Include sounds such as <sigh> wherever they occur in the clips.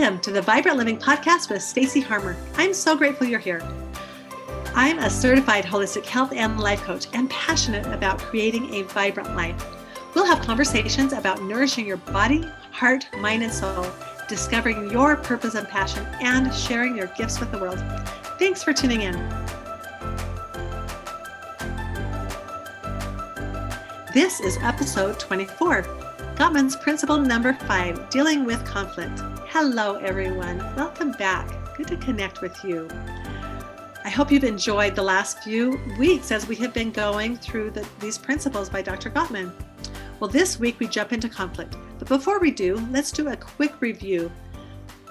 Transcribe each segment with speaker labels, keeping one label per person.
Speaker 1: Welcome to the Vibrant Living Podcast with Stacy Harmer. I'm so grateful you're here. I'm a certified holistic health and life coach and passionate about creating a vibrant life. We'll have conversations about nourishing your body, heart, mind, and soul, discovering your purpose and passion, and sharing your gifts with the world. Thanks for tuning in. This is episode 24. Gottman's principle number five dealing with conflict. Hello, everyone. Welcome back. Good to connect with you. I hope you've enjoyed the last few weeks as we have been going through the, these principles by Dr. Gottman. Well, this week we jump into conflict. But before we do, let's do a quick review.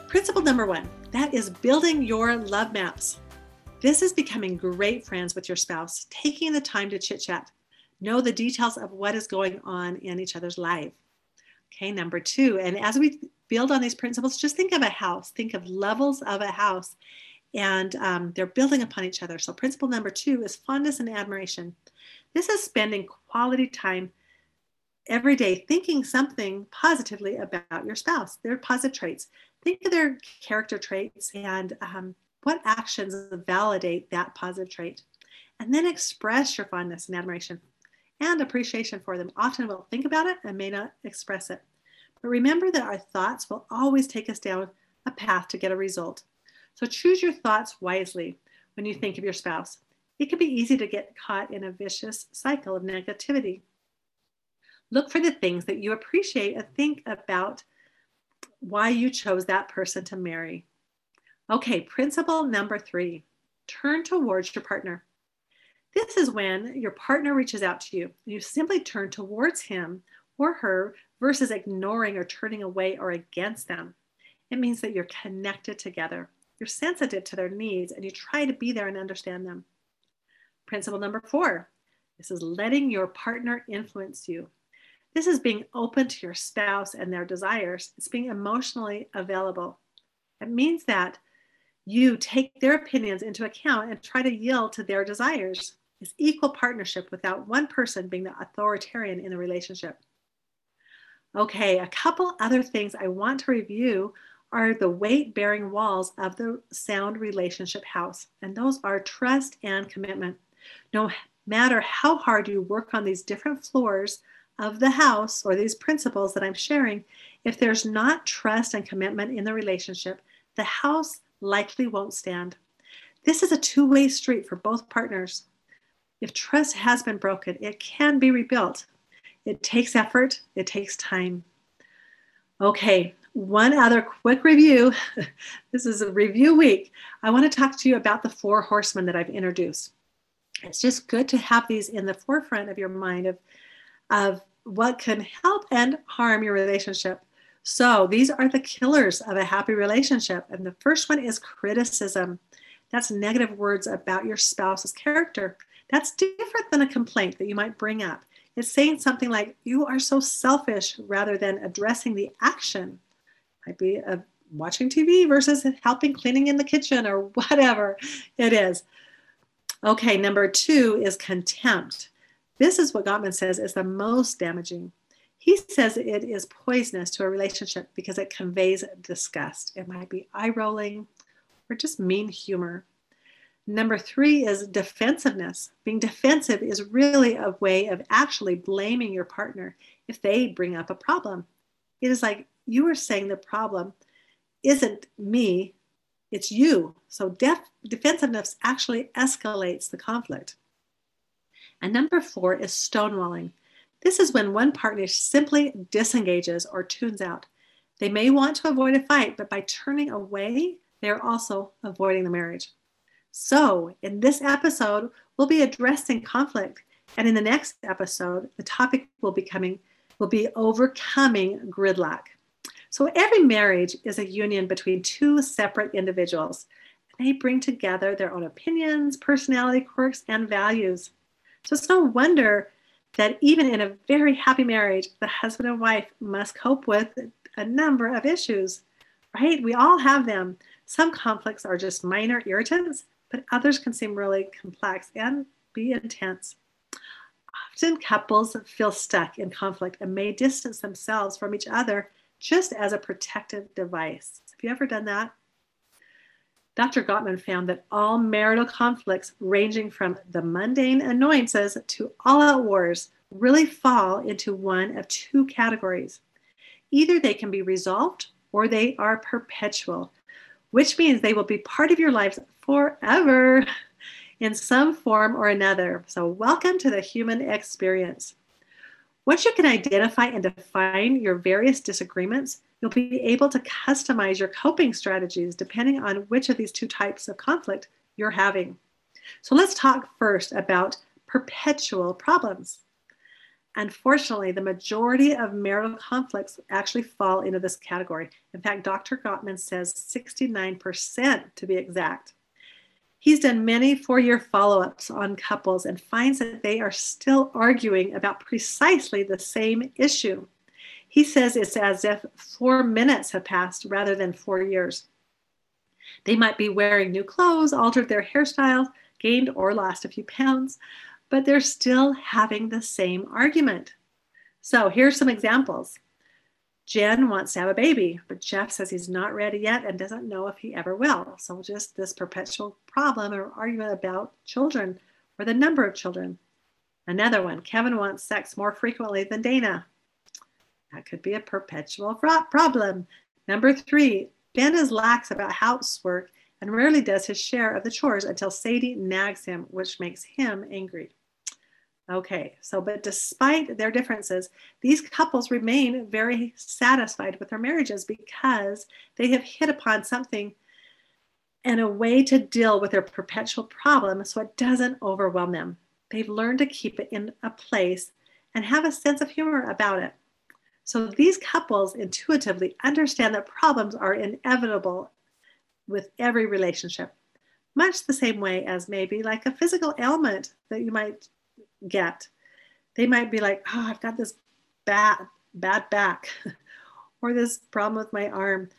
Speaker 1: Principle number one that is building your love maps. This is becoming great friends with your spouse, taking the time to chit chat, know the details of what is going on in each other's life. Okay, number two, and as we build on these principles, just think of a house, think of levels of a house, and um, they're building upon each other. So, principle number two is fondness and admiration. This is spending quality time every day thinking something positively about your spouse, their positive traits. Think of their character traits and um, what actions validate that positive trait. And then express your fondness and admiration and appreciation for them. Often we'll think about it and may not express it. But remember that our thoughts will always take us down a path to get a result. So choose your thoughts wisely when you think of your spouse. It can be easy to get caught in a vicious cycle of negativity. Look for the things that you appreciate and think about why you chose that person to marry. Okay, principle number three turn towards your partner. This is when your partner reaches out to you. You simply turn towards him or her versus ignoring or turning away or against them. It means that you're connected together. You're sensitive to their needs and you try to be there and understand them. Principle number four this is letting your partner influence you. This is being open to your spouse and their desires. It's being emotionally available. It means that you take their opinions into account and try to yield to their desires. It's equal partnership without one person being the authoritarian in the relationship. Okay, a couple other things I want to review are the weight bearing walls of the sound relationship house, and those are trust and commitment. No matter how hard you work on these different floors of the house or these principles that I'm sharing, if there's not trust and commitment in the relationship, the house likely won't stand. This is a two way street for both partners. If trust has been broken, it can be rebuilt. It takes effort, it takes time. Okay, one other quick review. <laughs> this is a review week. I want to talk to you about the four horsemen that I've introduced. It's just good to have these in the forefront of your mind of, of what can help and harm your relationship. So, these are the killers of a happy relationship. And the first one is criticism. That's negative words about your spouse's character. That's different than a complaint that you might bring up. It's saying something like, You are so selfish, rather than addressing the action. Might be a, watching TV versus helping cleaning in the kitchen or <laughs> whatever it is. Okay, number two is contempt. This is what Gottman says is the most damaging. He says it is poisonous to a relationship because it conveys disgust. It might be eye rolling or just mean humor. Number three is defensiveness. Being defensive is really a way of actually blaming your partner if they bring up a problem. It is like you are saying the problem isn't me, it's you. So def- defensiveness actually escalates the conflict. And number four is stonewalling. This is when one partner simply disengages or tunes out. They may want to avoid a fight, but by turning away, they're also avoiding the marriage. So, in this episode, we'll be addressing conflict, and in the next episode, the topic will be coming will be overcoming gridlock. So, every marriage is a union between two separate individuals. They bring together their own opinions, personality quirks, and values. So, it's no wonder that even in a very happy marriage, the husband and wife must cope with a number of issues, right? We all have them. Some conflicts are just minor irritants, but others can seem really complex and be intense. Often couples feel stuck in conflict and may distance themselves from each other just as a protective device. Have you ever done that? Dr. Gottman found that all marital conflicts, ranging from the mundane annoyances to all out wars, really fall into one of two categories. Either they can be resolved or they are perpetual, which means they will be part of your lives forever <laughs> in some form or another. So, welcome to the human experience. Once you can identify and define your various disagreements, you'll be able to customize your coping strategies depending on which of these two types of conflict you're having. So, let's talk first about perpetual problems. Unfortunately, the majority of marital conflicts actually fall into this category. In fact, Dr. Gottman says 69% to be exact. He's done many four year follow ups on couples and finds that they are still arguing about precisely the same issue. He says it's as if four minutes have passed rather than four years. They might be wearing new clothes, altered their hairstyles, gained or lost a few pounds, but they're still having the same argument. So here's some examples. Jen wants to have a baby, but Jeff says he's not ready yet and doesn't know if he ever will. So, just this perpetual problem or argument about children or the number of children. Another one Kevin wants sex more frequently than Dana. That could be a perpetual problem. Number three, Ben is lax about housework and rarely does his share of the chores until Sadie nags him, which makes him angry. Okay, so but despite their differences, these couples remain very satisfied with their marriages because they have hit upon something and a way to deal with their perpetual problem so it doesn't overwhelm them. They've learned to keep it in a place and have a sense of humor about it. So these couples intuitively understand that problems are inevitable with every relationship, much the same way as maybe like a physical ailment that you might get. They might be like, oh, I've got this bad, bad back <laughs> or this problem with my arm.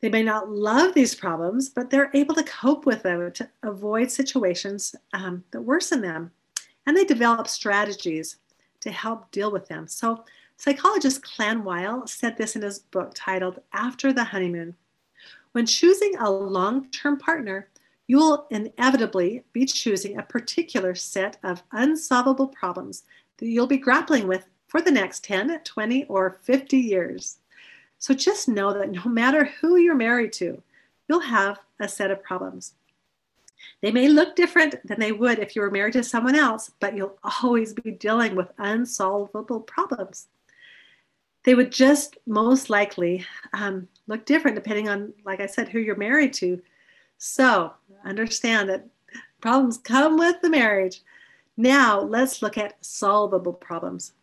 Speaker 1: They may not love these problems, but they're able to cope with them to avoid situations um, that worsen them. And they develop strategies to help deal with them. So, psychologist Dan Wile said this in his book titled After the Honeymoon. When choosing a long term partner, you will inevitably be choosing a particular set of unsolvable problems that you'll be grappling with for the next 10, 20, or 50 years. So just know that no matter who you're married to, you'll have a set of problems. They may look different than they would if you were married to someone else, but you'll always be dealing with unsolvable problems. They would just most likely um, look different depending on, like I said, who you're married to. So understand that problems come with the marriage. Now let's look at solvable problems.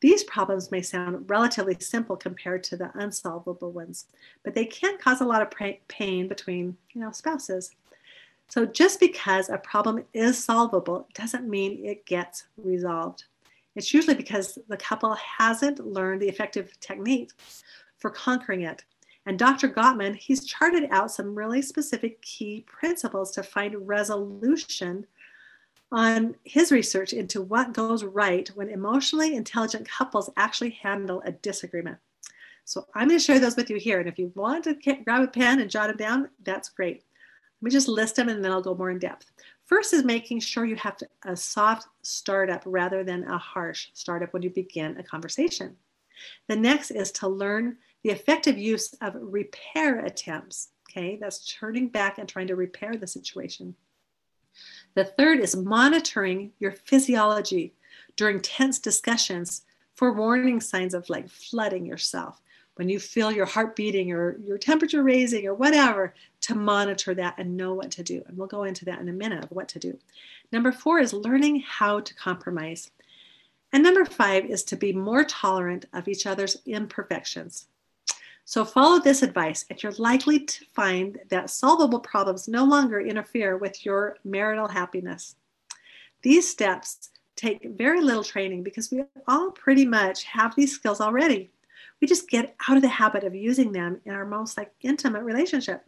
Speaker 1: These problems may sound relatively simple compared to the unsolvable ones, but they can cause a lot of pain between you know, spouses. So just because a problem is solvable doesn't mean it gets resolved. It's usually because the couple hasn't learned the effective techniques for conquering it. And Dr. Gottman, he's charted out some really specific key principles to find resolution on his research into what goes right when emotionally intelligent couples actually handle a disagreement. So I'm going to share those with you here. And if you want to grab a pen and jot them down, that's great. Let me just list them and then I'll go more in depth. First is making sure you have a soft startup rather than a harsh startup when you begin a conversation. The next is to learn the effective use of repair attempts. Okay, that's turning back and trying to repair the situation. The third is monitoring your physiology during tense discussions for warning signs of like flooding yourself. When you feel your heart beating or your temperature raising or whatever, to monitor that and know what to do. And we'll go into that in a minute of what to do. Number four is learning how to compromise. And number five is to be more tolerant of each other's imperfections. So follow this advice, and you're likely to find that solvable problems no longer interfere with your marital happiness. These steps take very little training because we all pretty much have these skills already. We just get out of the habit of using them in our most like intimate relationship.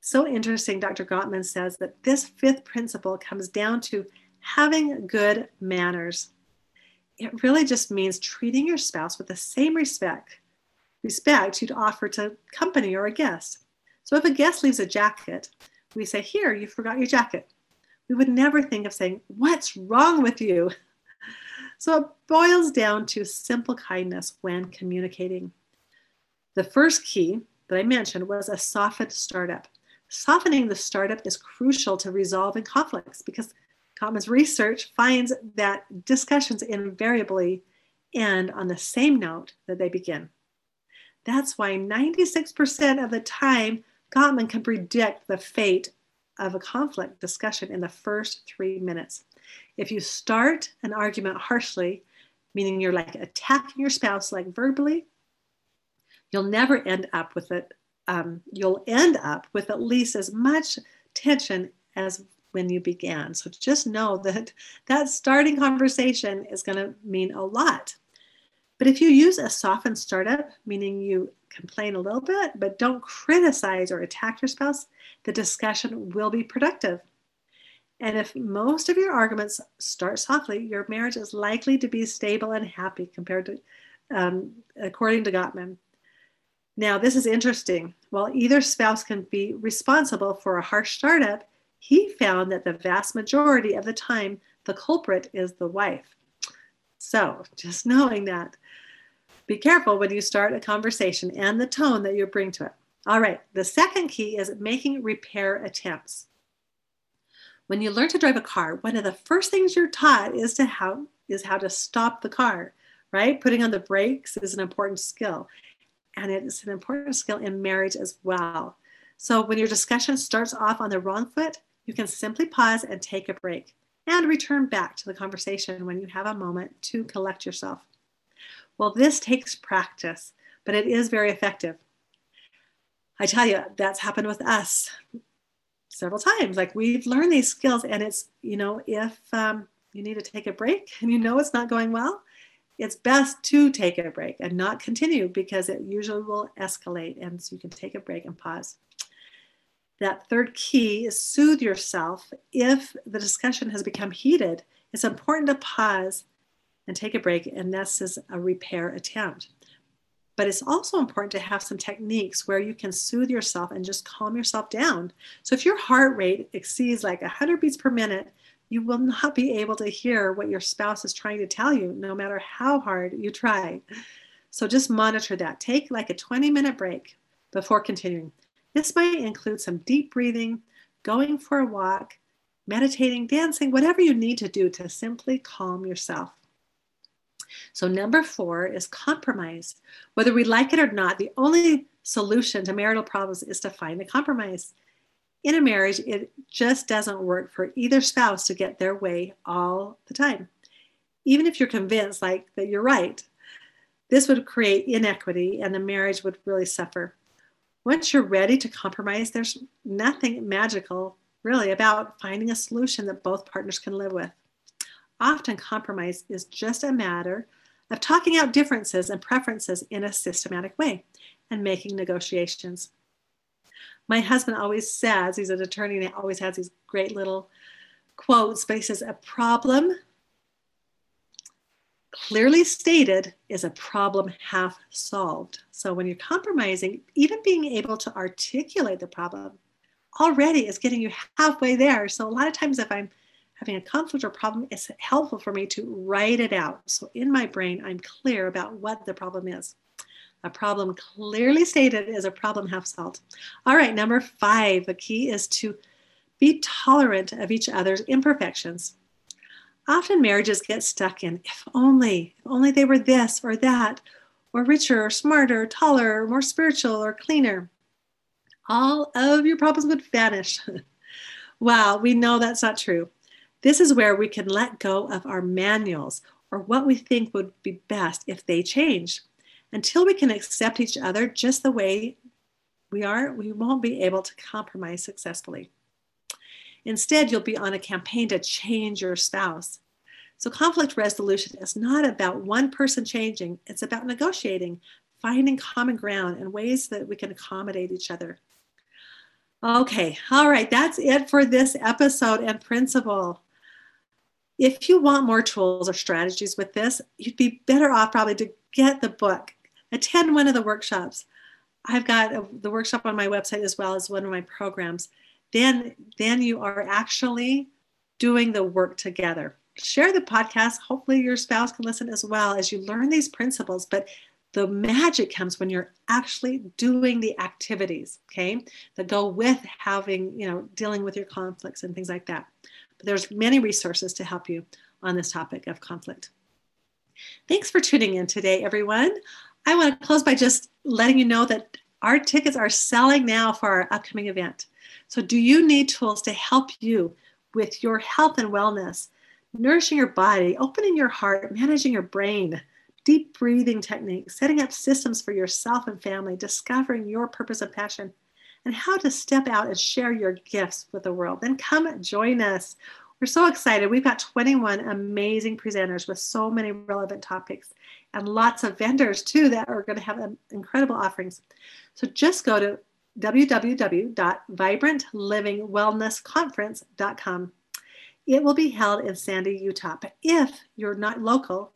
Speaker 1: So interesting, Dr. Gottman says that this fifth principle comes down to having good manners. It really just means treating your spouse with the same respect respect you'd offer to company or a guest. So if a guest leaves a jacket, we say, Here, you forgot your jacket. We would never think of saying, What's wrong with you? <laughs> So it boils down to simple kindness when communicating. The first key that I mentioned was a softened startup. Softening the startup is crucial to resolving conflicts because Gottman's research finds that discussions invariably end on the same note that they begin. That's why 96% of the time, Gottman can predict the fate of a conflict discussion in the first three minutes. If you start an argument harshly, meaning you're like attacking your spouse like verbally, you'll never end up with it. Um, you'll end up with at least as much tension as when you began. So just know that that starting conversation is going to mean a lot. But if you use a softened startup, meaning you complain a little bit, but don't criticize or attack your spouse, the discussion will be productive. And if most of your arguments start softly, your marriage is likely to be stable and happy compared to, um, according to Gottman. Now, this is interesting. While either spouse can be responsible for a harsh startup, he found that the vast majority of the time, the culprit is the wife. So, just knowing that, be careful when you start a conversation and the tone that you bring to it. All right, the second key is making repair attempts. When you learn to drive a car, one of the first things you're taught is to how is how to stop the car, right? Putting on the brakes is an important skill. And it's an important skill in marriage as well. So when your discussion starts off on the wrong foot, you can simply pause and take a break and return back to the conversation when you have a moment to collect yourself. Well, this takes practice, but it is very effective. I tell you, that's happened with us several times. Like we've learned these skills, and it's, you know, if um, you need to take a break and you know it's not going well, it's best to take a break and not continue because it usually will escalate. And so you can take a break and pause. That third key is soothe yourself. If the discussion has become heated, it's important to pause and take a break, and this is a repair attempt. But it's also important to have some techniques where you can soothe yourself and just calm yourself down. So if your heart rate exceeds like 100 beats per minute, you will not be able to hear what your spouse is trying to tell you, no matter how hard you try. So just monitor that. Take like a 20 minute break before continuing. This might include some deep breathing, going for a walk, meditating, dancing, whatever you need to do to simply calm yourself. So, number four is compromise. Whether we like it or not, the only solution to marital problems is to find a compromise. In a marriage, it just doesn't work for either spouse to get their way all the time. Even if you're convinced like that you're right, this would create inequity and the marriage would really suffer. Once you're ready to compromise, there's nothing magical really about finding a solution that both partners can live with. Often, compromise is just a matter of talking out differences and preferences in a systematic way and making negotiations. My husband always says, he's an attorney and he always has these great little quotes, but he says, a problem clearly stated is a problem half solved. So when you're compromising, even being able to articulate the problem already is getting you halfway there. So a lot of times if I'm having a conflict or problem, it's helpful for me to write it out. So in my brain, I'm clear about what the problem is. A problem clearly stated is a problem half solved. All right, number five, the key is to be tolerant of each other's imperfections. Often marriages get stuck in if only, if only they were this or that, or richer, or smarter, taller, or more spiritual, or cleaner. All of your problems would vanish. <laughs> wow, we know that's not true. This is where we can let go of our manuals or what we think would be best if they change. Until we can accept each other just the way we are, we won't be able to compromise successfully. Instead, you'll be on a campaign to change your spouse. So, conflict resolution is not about one person changing, it's about negotiating, finding common ground and ways that we can accommodate each other. Okay, all right, that's it for this episode and principle if you want more tools or strategies with this, you'd be better off probably to get the book, attend one of the workshops. I've got a, the workshop on my website as well as one of my programs. Then, then you are actually doing the work together. Share the podcast. Hopefully, your spouse can listen as well as you learn these principles. But the magic comes when you're actually doing the activities, okay, that go with having, you know, dealing with your conflicts and things like that. But there's many resources to help you on this topic of conflict. Thanks for tuning in today, everyone. I want to close by just letting you know that our tickets are selling now for our upcoming event. So, do you need tools to help you with your health and wellness, nourishing your body, opening your heart, managing your brain, deep breathing techniques, setting up systems for yourself and family, discovering your purpose and passion, and how to step out and share your gifts with the world? Then come join us. We're so excited. We've got 21 amazing presenters with so many relevant topics and lots of vendors too that are going to have um, incredible offerings. So just go to www.vibrantlivingwellnessconference.com. It will be held in Sandy, Utah. But if you're not local,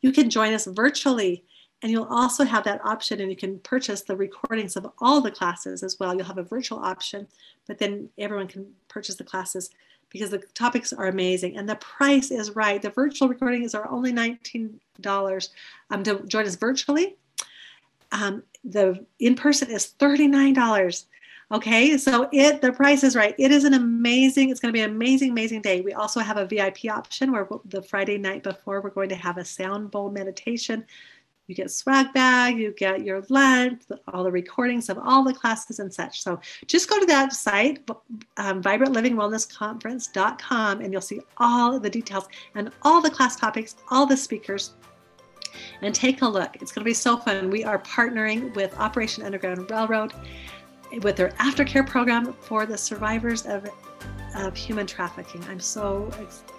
Speaker 1: you can join us virtually and you'll also have that option and you can purchase the recordings of all the classes as well. You'll have a virtual option, but then everyone can purchase the classes because the topics are amazing and the price is right. The virtual recordings are only $19 um, to join us virtually. Um, the in person is $39. Okay, so it the price is right. It is an amazing. It's going to be an amazing, amazing day. We also have a VIP option where the Friday night before we're going to have a sound bowl meditation you get swag bag, you get your lunch, all the recordings of all the classes and such. So just go to that site, um, vibrantlivingwellnessconference.com, and you'll see all the details and all the class topics, all the speakers. And take a look. It's going to be so fun. We are partnering with Operation Underground Railroad with their aftercare program for the survivors of of human trafficking. I'm so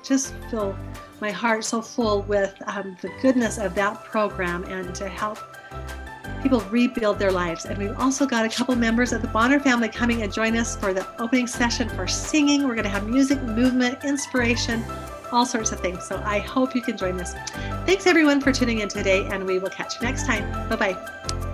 Speaker 1: just feel my heart so full with um, the goodness of that program and to help people rebuild their lives. And we've also got a couple members of the Bonner family coming and join us for the opening session for singing. We're going to have music, movement, inspiration, all sorts of things. So I hope you can join us. Thanks everyone for tuning in today, and we will catch you next time. Bye bye.